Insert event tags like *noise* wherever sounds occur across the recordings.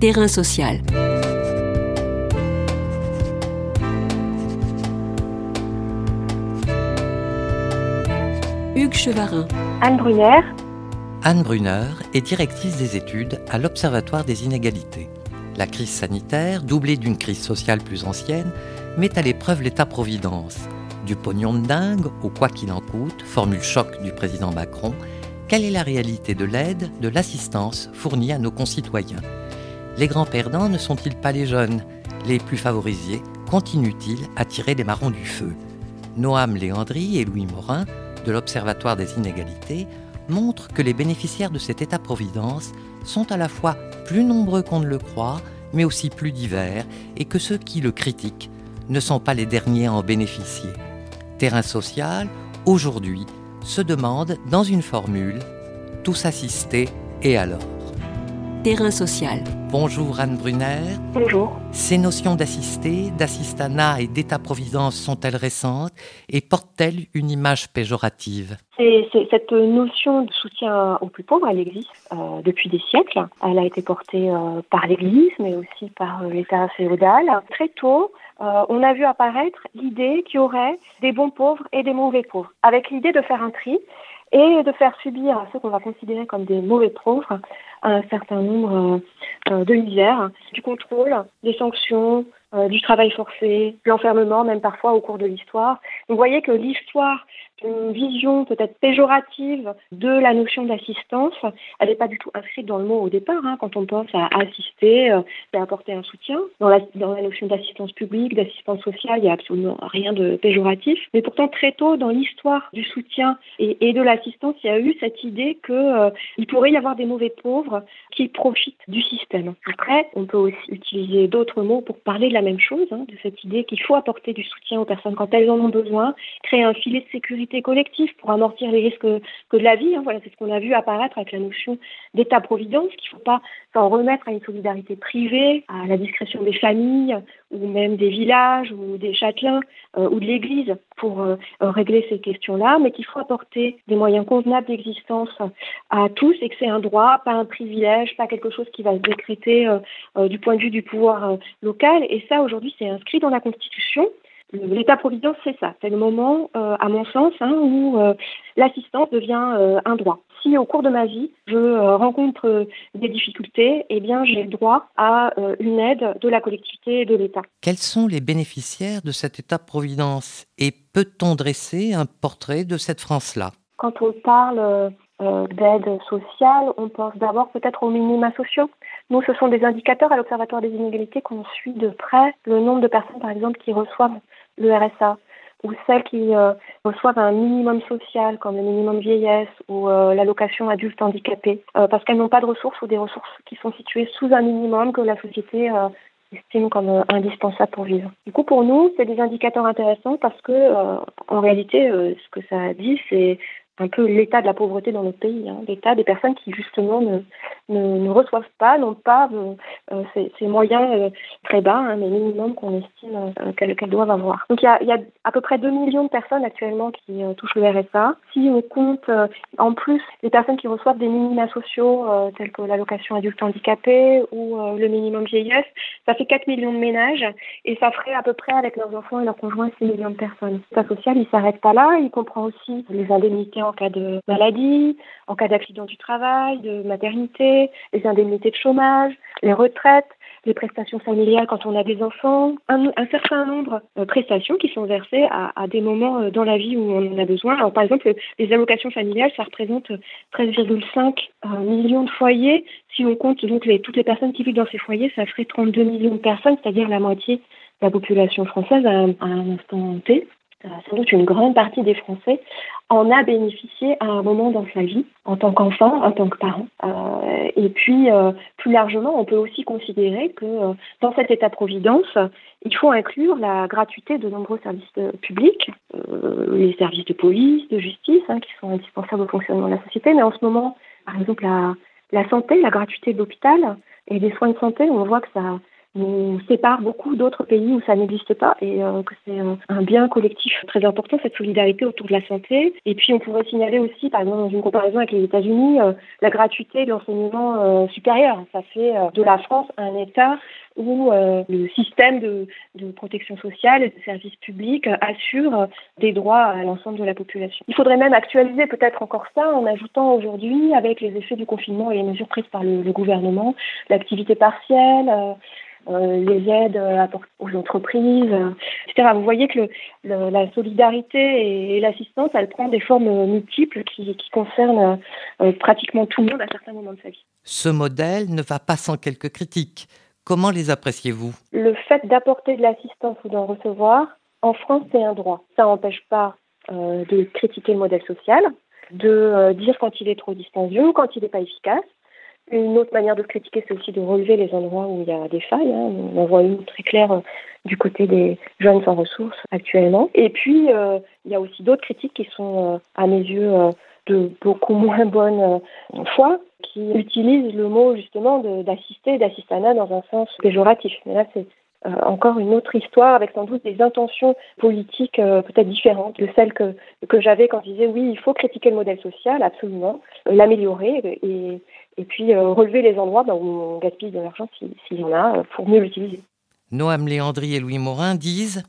Terrain social. Hugues Chevarin. Anne Brunner. Anne Brunner est directrice des études à l'Observatoire des inégalités. La crise sanitaire, doublée d'une crise sociale plus ancienne, met à l'épreuve l'État-providence. Du pognon de dingue au quoi qu'il en coûte, formule choc du président Macron, quelle est la réalité de l'aide, de l'assistance fournie à nos concitoyens? Les grands perdants ne sont-ils pas les jeunes? Les plus favorisés continuent-ils à tirer les marrons du feu? Noam Léandry et Louis Morin, de l'Observatoire des inégalités, montrent que les bénéficiaires de cet État-providence sont à la fois plus nombreux qu'on ne le croit, mais aussi plus divers, et que ceux qui le critiquent ne sont pas les derniers à en bénéficier. Terrain social, aujourd'hui, se demande dans une formule tous assister et alors? Terrain social. Bonjour Anne Brunner. Bonjour. Ces notions d'assister, d'assistanat et d'état-providence sont-elles récentes et portent-elles une image péjorative? Cette notion de soutien aux plus pauvres, elle existe euh, depuis des siècles. Elle a été portée euh, par l'Église, mais aussi par euh, l'État féodal. Très tôt, on a vu apparaître l'idée qu'il y aurait des bons pauvres et des mauvais pauvres, avec l'idée de faire un tri et de faire subir à ceux qu'on va considérer comme des mauvais pauvres un certain nombre euh, de misères, du contrôle, des sanctions, euh, du travail forcé, l'enfermement même parfois au cours de l'histoire. Vous voyez que l'histoire une vision peut-être péjorative de la notion d'assistance. Elle n'est pas du tout inscrite dans le mot au départ. Hein, quand on pense à assister, euh, à apporter un soutien. Dans la, notion d'assistance publique, d'assistance sociale, il n'y a absolument rien de péjoratif. Mais pourtant, très tôt dans l'histoire du soutien et, et de l'assistance, il y a eu cette idée qu'il euh, pourrait y avoir des mauvais pauvres qui profitent du système. Après, on peut aussi utiliser d'autres mots pour parler de la même chose, hein, de cette idée qu'il faut apporter du soutien aux personnes quand elles en ont besoin, créer un filet de sécurité collective pour amortir les risques que de la vie. Hein. Voilà, c'est ce qu'on a vu apparaître avec la notion d'État-providence, qu'il ne faut pas s'en remettre à une solidarité privée, à la discrétion des familles ou même des villages ou des châtelains euh, ou de l'Église pour euh, régler ces questions-là, mais qu'il faut apporter des moyens convenables d'existence à tous et que c'est un droit, pas un privilège, pas quelque chose qui va se décréter euh, du point de vue du pouvoir local. Et ça, aujourd'hui, c'est inscrit dans la Constitution. L'État-providence, c'est ça. C'est le moment, euh, à mon sens, hein, où euh, l'assistance devient euh, un droit. Si au cours de ma vie, je rencontre des difficultés, eh bien, j'ai droit à une aide de la collectivité et de l'État. Quels sont les bénéficiaires de cet État-providence? Et peut-on dresser un portrait de cette France-là? Quand on parle d'aide sociale, on pense d'abord peut-être aux minima sociaux. Nous, ce sont des indicateurs à l'Observatoire des inégalités qu'on suit de près. Le nombre de personnes, par exemple, qui reçoivent le RSA ou celles qui euh, reçoivent un minimum social comme le minimum vieillesse ou euh, l'allocation adulte handicapé euh, parce qu'elles n'ont pas de ressources ou des ressources qui sont situées sous un minimum que la société estime comme indispensable pour vivre. Du coup, pour nous, c'est des indicateurs intéressants parce que, en réalité, ce que ça dit, c'est un peu l'état de la pauvreté dans notre pays, hein, l'état des personnes qui justement ne, ne, reçoivent pas, n'ont pas euh, euh, ces, moyens euh, très bas, hein, mais minimum qu'on estime qu'elles doivent avoir. Donc il y, a, y, a, à peu près 2 millions de personnes actuellement qui touchent le RSA. Si on compte en plus les personnes qui reçoivent des minima sociaux tels que l'allocation adulte handicapé ou le minimum vieillesse, ça fait 4 millions de ménages et ça ferait à peu près avec leurs enfants et leurs conjoints 6 millions de personnes. L'état social, il s'arrête pas là, il comprend aussi les indemnités en cas de maladie, en cas d'accident du travail, de maternité, les indemnités de chômage, les retraites, les prestations familiales quand on a des enfants, un, certain nombre de prestations qui sont versées à, des moments euh, dans la vie où on en a besoin. Alors, par exemple, les allocations familiales, ça représente 13,5 euh, millions de foyers. Si on compte donc toutes les personnes qui vivent dans ces foyers, ça ferait 32 millions de personnes, c'est-à-dire la moitié de la population française à un instant T. Euh, sans doute une grande partie des Français en a bénéficié à un moment dans sa vie, en tant qu'enfant, en tant que parent. Euh, et puis, euh, plus largement, on peut aussi considérer que dans cet état-providence, il faut inclure la gratuité de nombreux services publics, les services de police, de justice, hein, qui sont indispensables au fonctionnement de la société. Mais en ce moment, par exemple, la, la santé, la gratuité de l'hôpital et des soins de santé, on voit que ça nous sépare beaucoup d'autres pays où ça n'existe pas et euh, que c'est un bien collectif très important, cette solidarité autour de la santé. Et puis on pourrait signaler aussi, par exemple, dans une comparaison avec les États-Unis, euh, la gratuité de l'enseignement euh, supérieur. Ça fait de la France un État où le système de, protection sociale et de services publics assure des droits à l'ensemble de la population. Il faudrait même actualiser peut-être encore ça en ajoutant aujourd'hui, avec les effets du confinement et les mesures prises par le, gouvernement, l'activité partielle, les aides euh, aux entreprises, euh, etc. Vous voyez que la solidarité et, l'assistance, elle prend des formes multiples qui, concernent pratiquement tout le monde à certains moments de sa vie. Ce modèle ne va pas sans quelques critiques. Comment les appréciez-vous? Le fait d'apporter de l'assistance ou d'en recevoir, en France, c'est un droit. Ça n'empêche pas de critiquer le modèle social, de dire quand il est trop dispendieux ou quand il n'est pas efficace. Une autre manière de critiquer, c'est aussi de relever les endroits où il y a des failles. Hein. On en voit une très claire euh, du côté des jeunes sans ressources actuellement. Et puis, euh, il y a aussi d'autres critiques qui sont, euh, à mes yeux, de beaucoup *laughs* moins bonne foi, qui utilisent le mot justement d'assister, d'assistanat dans un sens péjoratif. Mais là, c'est encore une autre histoire avec sans doute des intentions politiques peut-être différentes de celles que, que j'avais quand je disais oui, il faut critiquer le modèle social, absolument, l'améliorer et, et puis euh, relever les endroits bah, où on gaspille de l'argent s'il y en a euh, pour mieux l'utiliser. Noam Léandry et Louis Morin disent,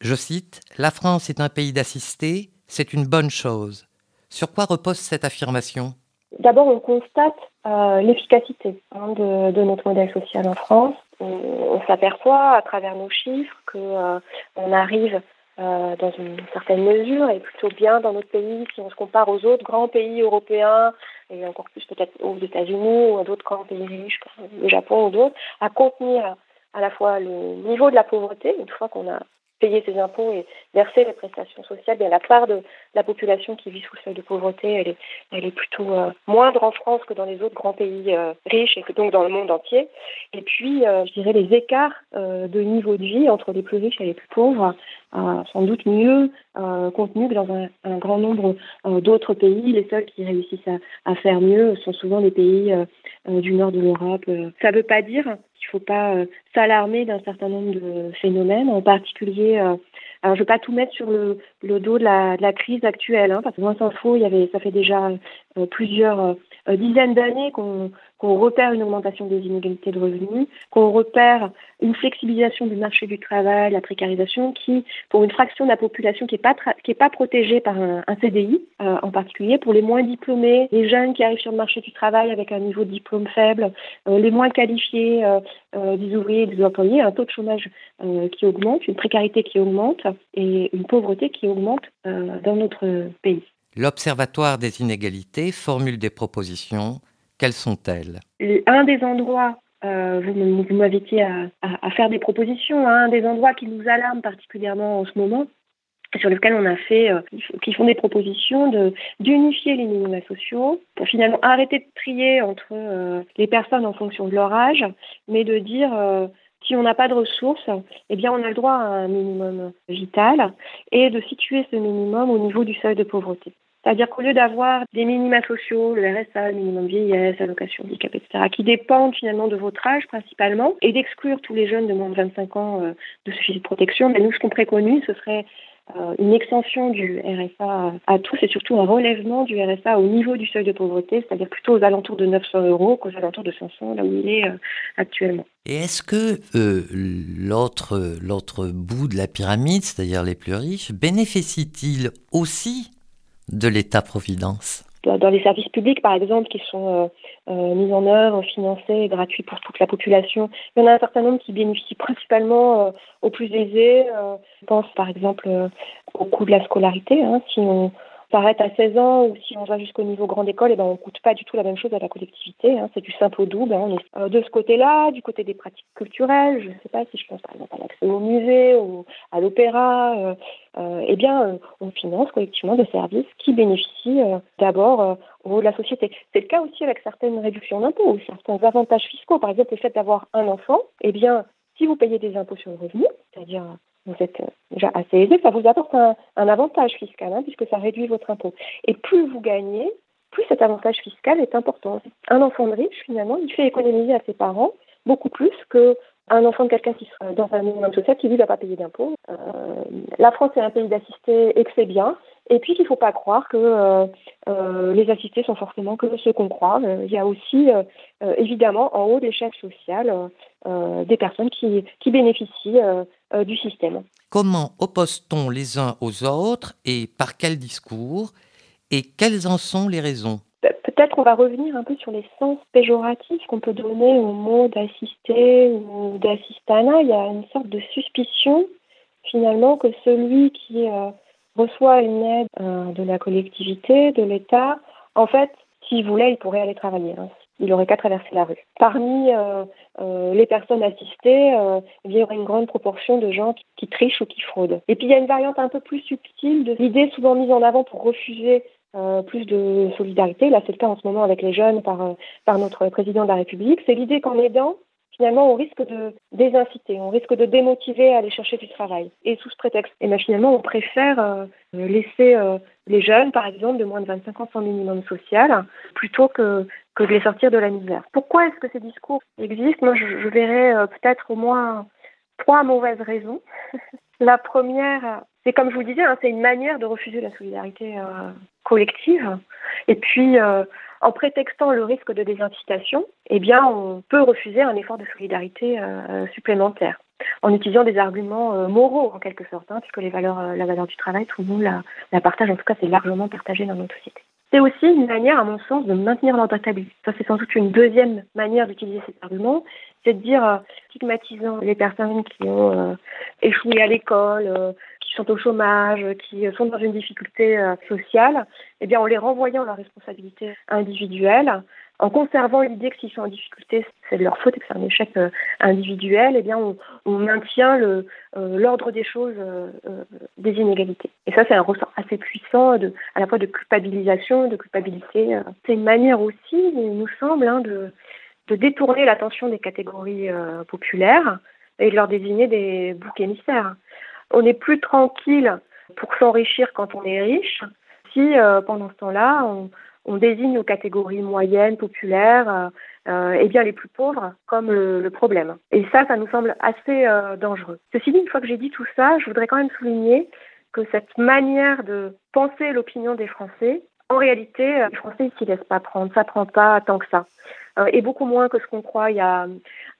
je cite, La France est un pays d'assistés, c'est une bonne chose. Sur quoi repose cette affirmation? D'abord, on constate euh, l'efficacité hein, de, notre modèle social en France. On, s'aperçoit à travers nos chiffres qu'on on arrive dans une certaine mesure et plutôt bien dans notre pays. Si on se compare aux autres grands pays européens et encore plus peut-être aux États-Unis ou à d'autres grands pays riches comme le Japon ou d'autres, à contenir à la fois le niveau de la pauvreté, une fois qu'on a payer ses impôts et verser les prestations sociales, bien la part de la population qui vit sous le seuil de pauvreté, elle est, plutôt euh, moindre en France que dans les autres grands pays euh, riches et que donc dans le monde entier. Et puis, euh, je dirais, les écarts de niveau de vie entre les plus riches et les plus pauvres, sans doute mieux contenus que dans un, grand nombre d'autres pays. Les seuls qui réussissent à, faire mieux sont souvent les pays du nord de l'Europe. Ça ne veut pas dire qu'il ne faut pas s'alarmer d'un certain nombre de phénomènes, en particulier alors, je ne vais pas tout mettre sur le, dos de la, crise actuelle, hein, parce que moins s'en faut, il y avait, ça fait déjà euh, plusieurs euh, dizaines d'années qu'on repère une augmentation des inégalités de revenus, qu'on repère une flexibilisation du marché du travail, la précarisation, qui, pour une fraction de la population qui n'est pas, qui est pas protégée par un, CDI, euh, en particulier pour les moins diplômés, les jeunes qui arrivent sur le marché du travail avec un niveau de diplôme faible, les moins qualifiés, des ouvriers, des employés, un taux de chômage qui augmente, une précarité qui augmente et une pauvreté qui augmente dans notre pays. L'Observatoire des inégalités formule des propositions. Quelles sont-elles? Un des endroits, euh, vous, m'invitez à, faire des propositions, un des endroits qui nous alarme particulièrement en ce moment, sur lequel on a fait, euh, qui font des propositions d'unifier les minima sociaux pour finalement arrêter de trier entre euh, les personnes en fonction de leur âge, mais de dire si on n'a pas de ressources, eh bien, on a le droit à un minimum vital et de situer ce minimum au niveau du seuil de pauvreté. C'est-à-dire qu'au lieu d'avoir des minima sociaux, le RSA, le minimum vieillesse, allocation handicap, etc., qui dépendent finalement de votre âge principalement, et d'exclure tous les jeunes de moins de 25 ans euh, de ce de protection, mais nous, ce qu'on préconise, ce serait euh, une extension du RSA à tous et surtout un relèvement du RSA au niveau du seuil de pauvreté, c'est-à-dire plutôt aux alentours de 900 euros qu'aux alentours de 500, là où il est euh, actuellement. Et est-ce que l'autre, l'autre bout de la pyramide, c'est-à-dire les plus riches, bénéficie-t-il aussi de l'État-providence? Dans les services publics, par exemple, qui sont euh, euh, mis en œuvre, financés, gratuits pour toute la population, il y en a un certain nombre qui bénéficient principalement euh, aux plus aisés. je pense, par exemple, au coût de la scolarité. Hein, si on, s'arrête à 16 ans ou si on va jusqu'au niveau grande école, eh ben, on ne coûte pas du tout la même chose à la collectivité. Hein, c'est du simple au double. Hein, euh, de ce côté-là, du côté des pratiques culturelles, je ne sais pas si je pense par exemple à l'accès au musée ou à l'opéra, euh, euh, eh bien, on finance collectivement des services qui bénéficient d'abord au de la société. C'est le cas aussi avec certaines réductions d'impôts ou certains avantages fiscaux. Par exemple, le fait d'avoir un enfant, eh bien, si vous payez des impôts sur le revenu, c'est-à-dire vous êtes euh, déjà assez aisé, ça vous apporte un, avantage fiscal, hein, puisque ça réduit votre impôt. Et plus vous gagnez, plus cet avantage fiscal est important. Un enfant de riche, finalement, il fait économiser à ses parents beaucoup plus que un enfant de quelqu'un qui sera dans un minimum social qui lui va pas payer d'impôts. Euh, la France est un pays d'assistés et que c'est bien. Et puis qu'il ne faut pas croire que euh, euh, les assistés sont forcément que ceux qu'on croit. il y a aussi évidemment en haut de l'échelle sociale des personnes qui, qui bénéficient du système. Comment oppose-t-on les uns aux autres et par quel discours Et quelles en sont les raisons? Peut-être on va revenir un peu sur les sens péjoratifs qu'on peut donner au mot d'assister ou d'assistana. Il y a une sorte de suspicion finalement que celui qui euh, reçoit une aide euh, de la collectivité, de l'État, en fait, s'il voulait, il pourrait aller travailler. Hein. Il n'aurait qu'à traverser la rue. Parmi euh, les personnes assistées, il y aurait une grande proportion de gens qui, qui, trichent ou qui fraudent. Et puis il y a une variante un peu plus subtile de l'idée souvent mise en avant pour refuser euh, plus de solidarité. Là, c'est le cas en ce moment avec les jeunes par, euh, par notre président de la République. C'est l'idée qu'en aidant, finalement, on risque de désinciter, on risque de démotiver à aller chercher du travail. Et sous ce prétexte, et bien, finalement, on préfère euh, laisser les jeunes, par exemple, de moins de 25 ans sans minimum social, plutôt que, de les sortir de la misère. Pourquoi est-ce que ces discours existent? Moi, je, verrais peut-être au moins trois mauvaises raisons. *laughs* la première, c'est comme je vous disais, hein, c'est une manière de refuser la solidarité euh, collective. Et puis, euh, en prétextant le risque de désincitation, eh bien, on peut refuser un effort de solidarité euh, supplémentaire en utilisant des arguments moraux en quelque sorte, hein, puisque les valeurs, la valeur du travail, tout le monde la, partage. En tout cas, c'est largement partagé dans notre société. C'est aussi une manière, à mon sens, de maintenir l'ordre établi. Ça, c'est sans doute une deuxième manière d'utiliser cet argument, c'est de dire, stigmatisant les personnes qui ont échoué à l'école, sont au chômage, qui sont dans une difficulté euh, sociale, eh bien, en les renvoyant leurs responsabilités individuelles, en conservant l'idée que s'ils sont en difficulté, c'est de leur faute et que c'est un échec euh, individuel, eh bien, on, maintient euh, l'ordre des choses des inégalités. Et ça, c'est un ressort assez puissant à la fois de culpabilisation, de culpabilité. C'est une manière aussi, il nous semble, hein, de détourner l'attention des catégories populaires et de leur désigner des boucs émissaires on n'est plus tranquille pour s'enrichir quand on est riche si euh, pendant ce temps-là, on, désigne aux catégories moyennes, populaires, euh, euh, et bien les plus pauvres comme le, problème. Et ça, ça nous semble assez dangereux. Ceci dit, une fois que j'ai dit tout ça, je voudrais quand même souligner que cette manière de penser l'opinion des Français, en réalité, les Français ne s'y laissent pas prendre, ça prend pas tant que ça. et beaucoup moins que ce qu'on croit. Il y a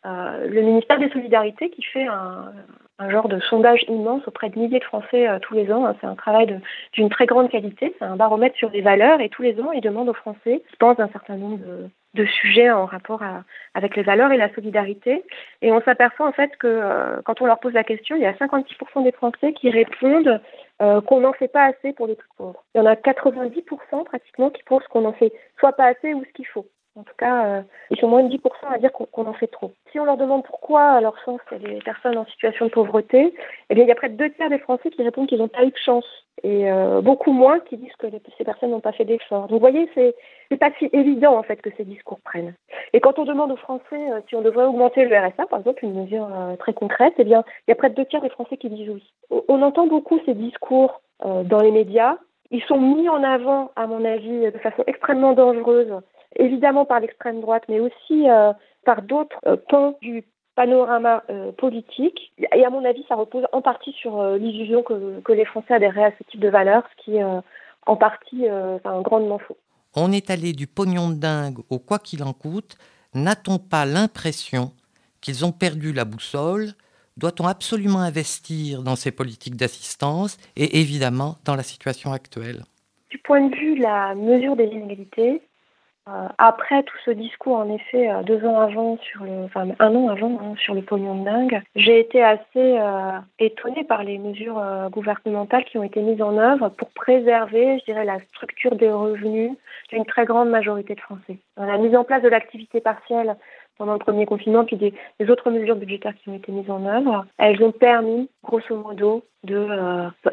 le ministère des Solidarités qui fait un, un genre de sondage immense auprès de milliers de Français euh, tous les ans. Hein. C'est un travail d'une très grande qualité. C'est un baromètre sur les valeurs et tous les ans, ils demandent aux Français qui pensent d'un certain nombre de, sujets en rapport avec les valeurs et la solidarité. Et on s'aperçoit en fait que euh, quand on leur pose la question, il y a 56% des Français qui répondent euh, qu'on n'en fait pas assez pour les plus pauvres. Il y en a 90% pratiquement qui pensent qu'on n'en fait soit pas assez ou ce qu'il faut. En tout cas, euh, ils sont moins de 10% à dire qu'on en fait trop. Si on leur demande pourquoi, à leur sens, a des personnes en situation de pauvreté, eh bien, il y a près de deux tiers des Français qui répondent qu'ils n'ont pas eu de chance. Et euh, beaucoup moins qui disent que ces personnes n'ont pas fait d'efforts. Donc, vous voyez, c'est n'est pas si évident, en fait, que ces discours prennent. Et quand on demande aux Français euh, si on devrait augmenter le RSA, par exemple, une mesure très concrète, eh bien, il y a près de deux tiers des Français qui disent oui. On entend beaucoup ces discours dans les médias. Ils sont mis en avant, à mon avis, de façon extrêmement dangereuse évidemment par l'extrême droite, mais aussi euh, par d'autres euh, pans du panorama euh, politique. Et à mon avis, ça repose en partie sur l'illusion que, que, les Français adhéraient à ce type de valeurs, ce qui est en partie enfin, grandement faux. On est allé du pognon de dingue au quoi qu'il en coûte. N'a-t-on pas l'impression qu'ils ont perdu la boussole? Doit-on absolument investir dans ces politiques d'assistance et évidemment dans la situation actuelle? Du point de vue de la mesure des inégalités, après tout ce discours, en effet, euh, deux ans avant, sur le, enfin un an avant, hein, sur le pognon de dingue, j'ai été assez euh, étonnée par les mesures gouvernementales qui ont été mises en œuvre pour préserver, je dirais, la structure des revenus d'une très grande majorité de Français. la mise en place de l'activité partielle pendant le premier confinement, puis des, autres mesures budgétaires qui ont été mises en œuvre, elles ont permis, grosso modo, de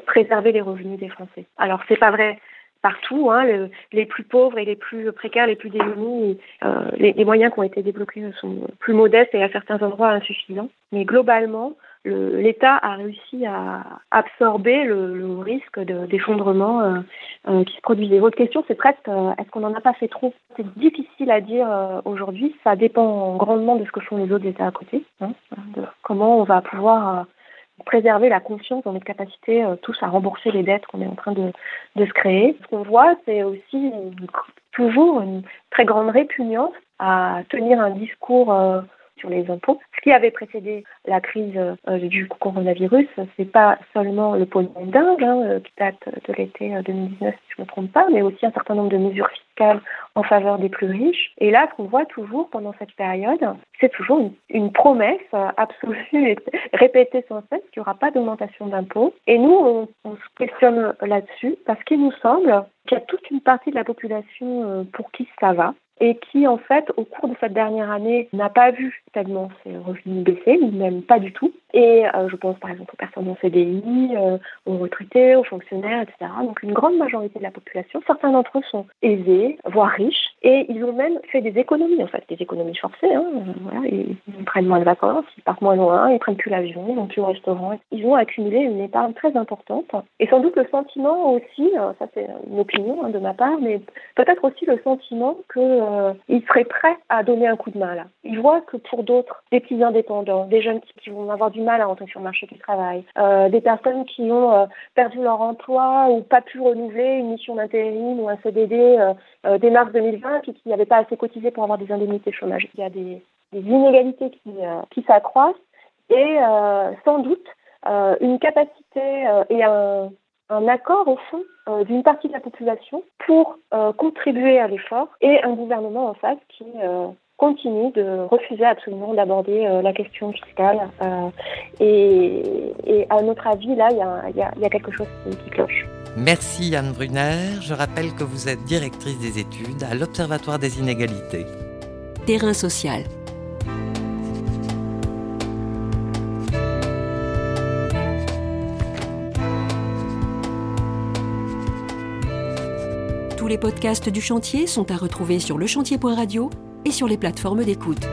préserver les revenus des Français. Alors, c'est pas vrai partout, hein, les plus pauvres et les plus précaires, les plus démunis, euh, les, les, moyens qui ont été débloqués sont plus modestes et à certains endroits insuffisants. Mais globalement, l'État a réussi à absorber le, le risque d'effondrement euh, euh, qui se produisait. Votre question, c'est presque euh, est-ce qu'on n'en a pas fait trop? C'est difficile à dire aujourd'hui. Ça dépend grandement de ce que font les autres États à côté, hein, de comment on va pouvoir préserver la confiance dans notre capacité tous à rembourser les dettes qu'on est en train de, de se créer. Ce qu'on voit, c'est aussi toujours une très grande répugnance à tenir un discours sur les impôts. Ce qui avait précédé la crise euh, du coronavirus, c'est pas seulement le pognon dingue hein, euh, qui date de l'été 2019, euh, si je ne me trompe pas, mais aussi un certain nombre de mesures fiscales en faveur des plus riches. Et là, qu'on voit toujours pendant cette période, c'est toujours une, promesse absolue répétée sans cesse qu'il n'y aura pas d'augmentation d'impôts. Et nous, on, on se questionne là-dessus parce qu'il nous semble qu'il y a toute une partie de la population pour qui ça va, et qui, en fait, au cours de cette dernière année, n'a pas vu tellement ses revenus baisser, ou même pas du tout. Et euh, je pense par exemple aux personnes en CDI, euh, aux retraités, aux fonctionnaires, etc. Donc une grande majorité de la population, certains d'entre eux sont aisés, voire riches, et ils ont même fait des économies, en fait, des économies forcées. Hein. Ils, prennent moins de vacances, ils partent moins loin, ils prennent plus l'avion, ils vont plus au restaurant. Ils ont accumulé une épargne très importante. Et sans doute le sentiment aussi, euh, ça c'est une opinion hein, de ma part, mais peut-être aussi le sentiment qu'ils seraient prêts à donner un coup de main là. Ils voient que pour d'autres, des petits indépendants, des jeunes qui, vont avoir du mal à rentrer sur le marché du travail, euh, des personnes qui ont euh, perdu leur emploi ou pas pu renouveler une mission d'intérim ou un CDD euh, dès mars 2020 et qui n'avaient pas assez cotisé pour avoir des indemnités chômage. Il y a des, inégalités qui, qui s'accroissent et sans doute une capacité et un, accord au fond d'une partie de la population pour contribuer à l'effort et un gouvernement en face qui continue de refuser absolument d'aborder euh, la question fiscale. Euh, et, à notre avis, là, il y, a, quelque chose qui, cloche. Merci Anne Brunner. Je rappelle que vous êtes directrice des études à l'Observatoire des inégalités. Terrain social. Tous les podcasts du chantier sont à retrouver sur lechantier.radio et sur les plateformes d'écoute.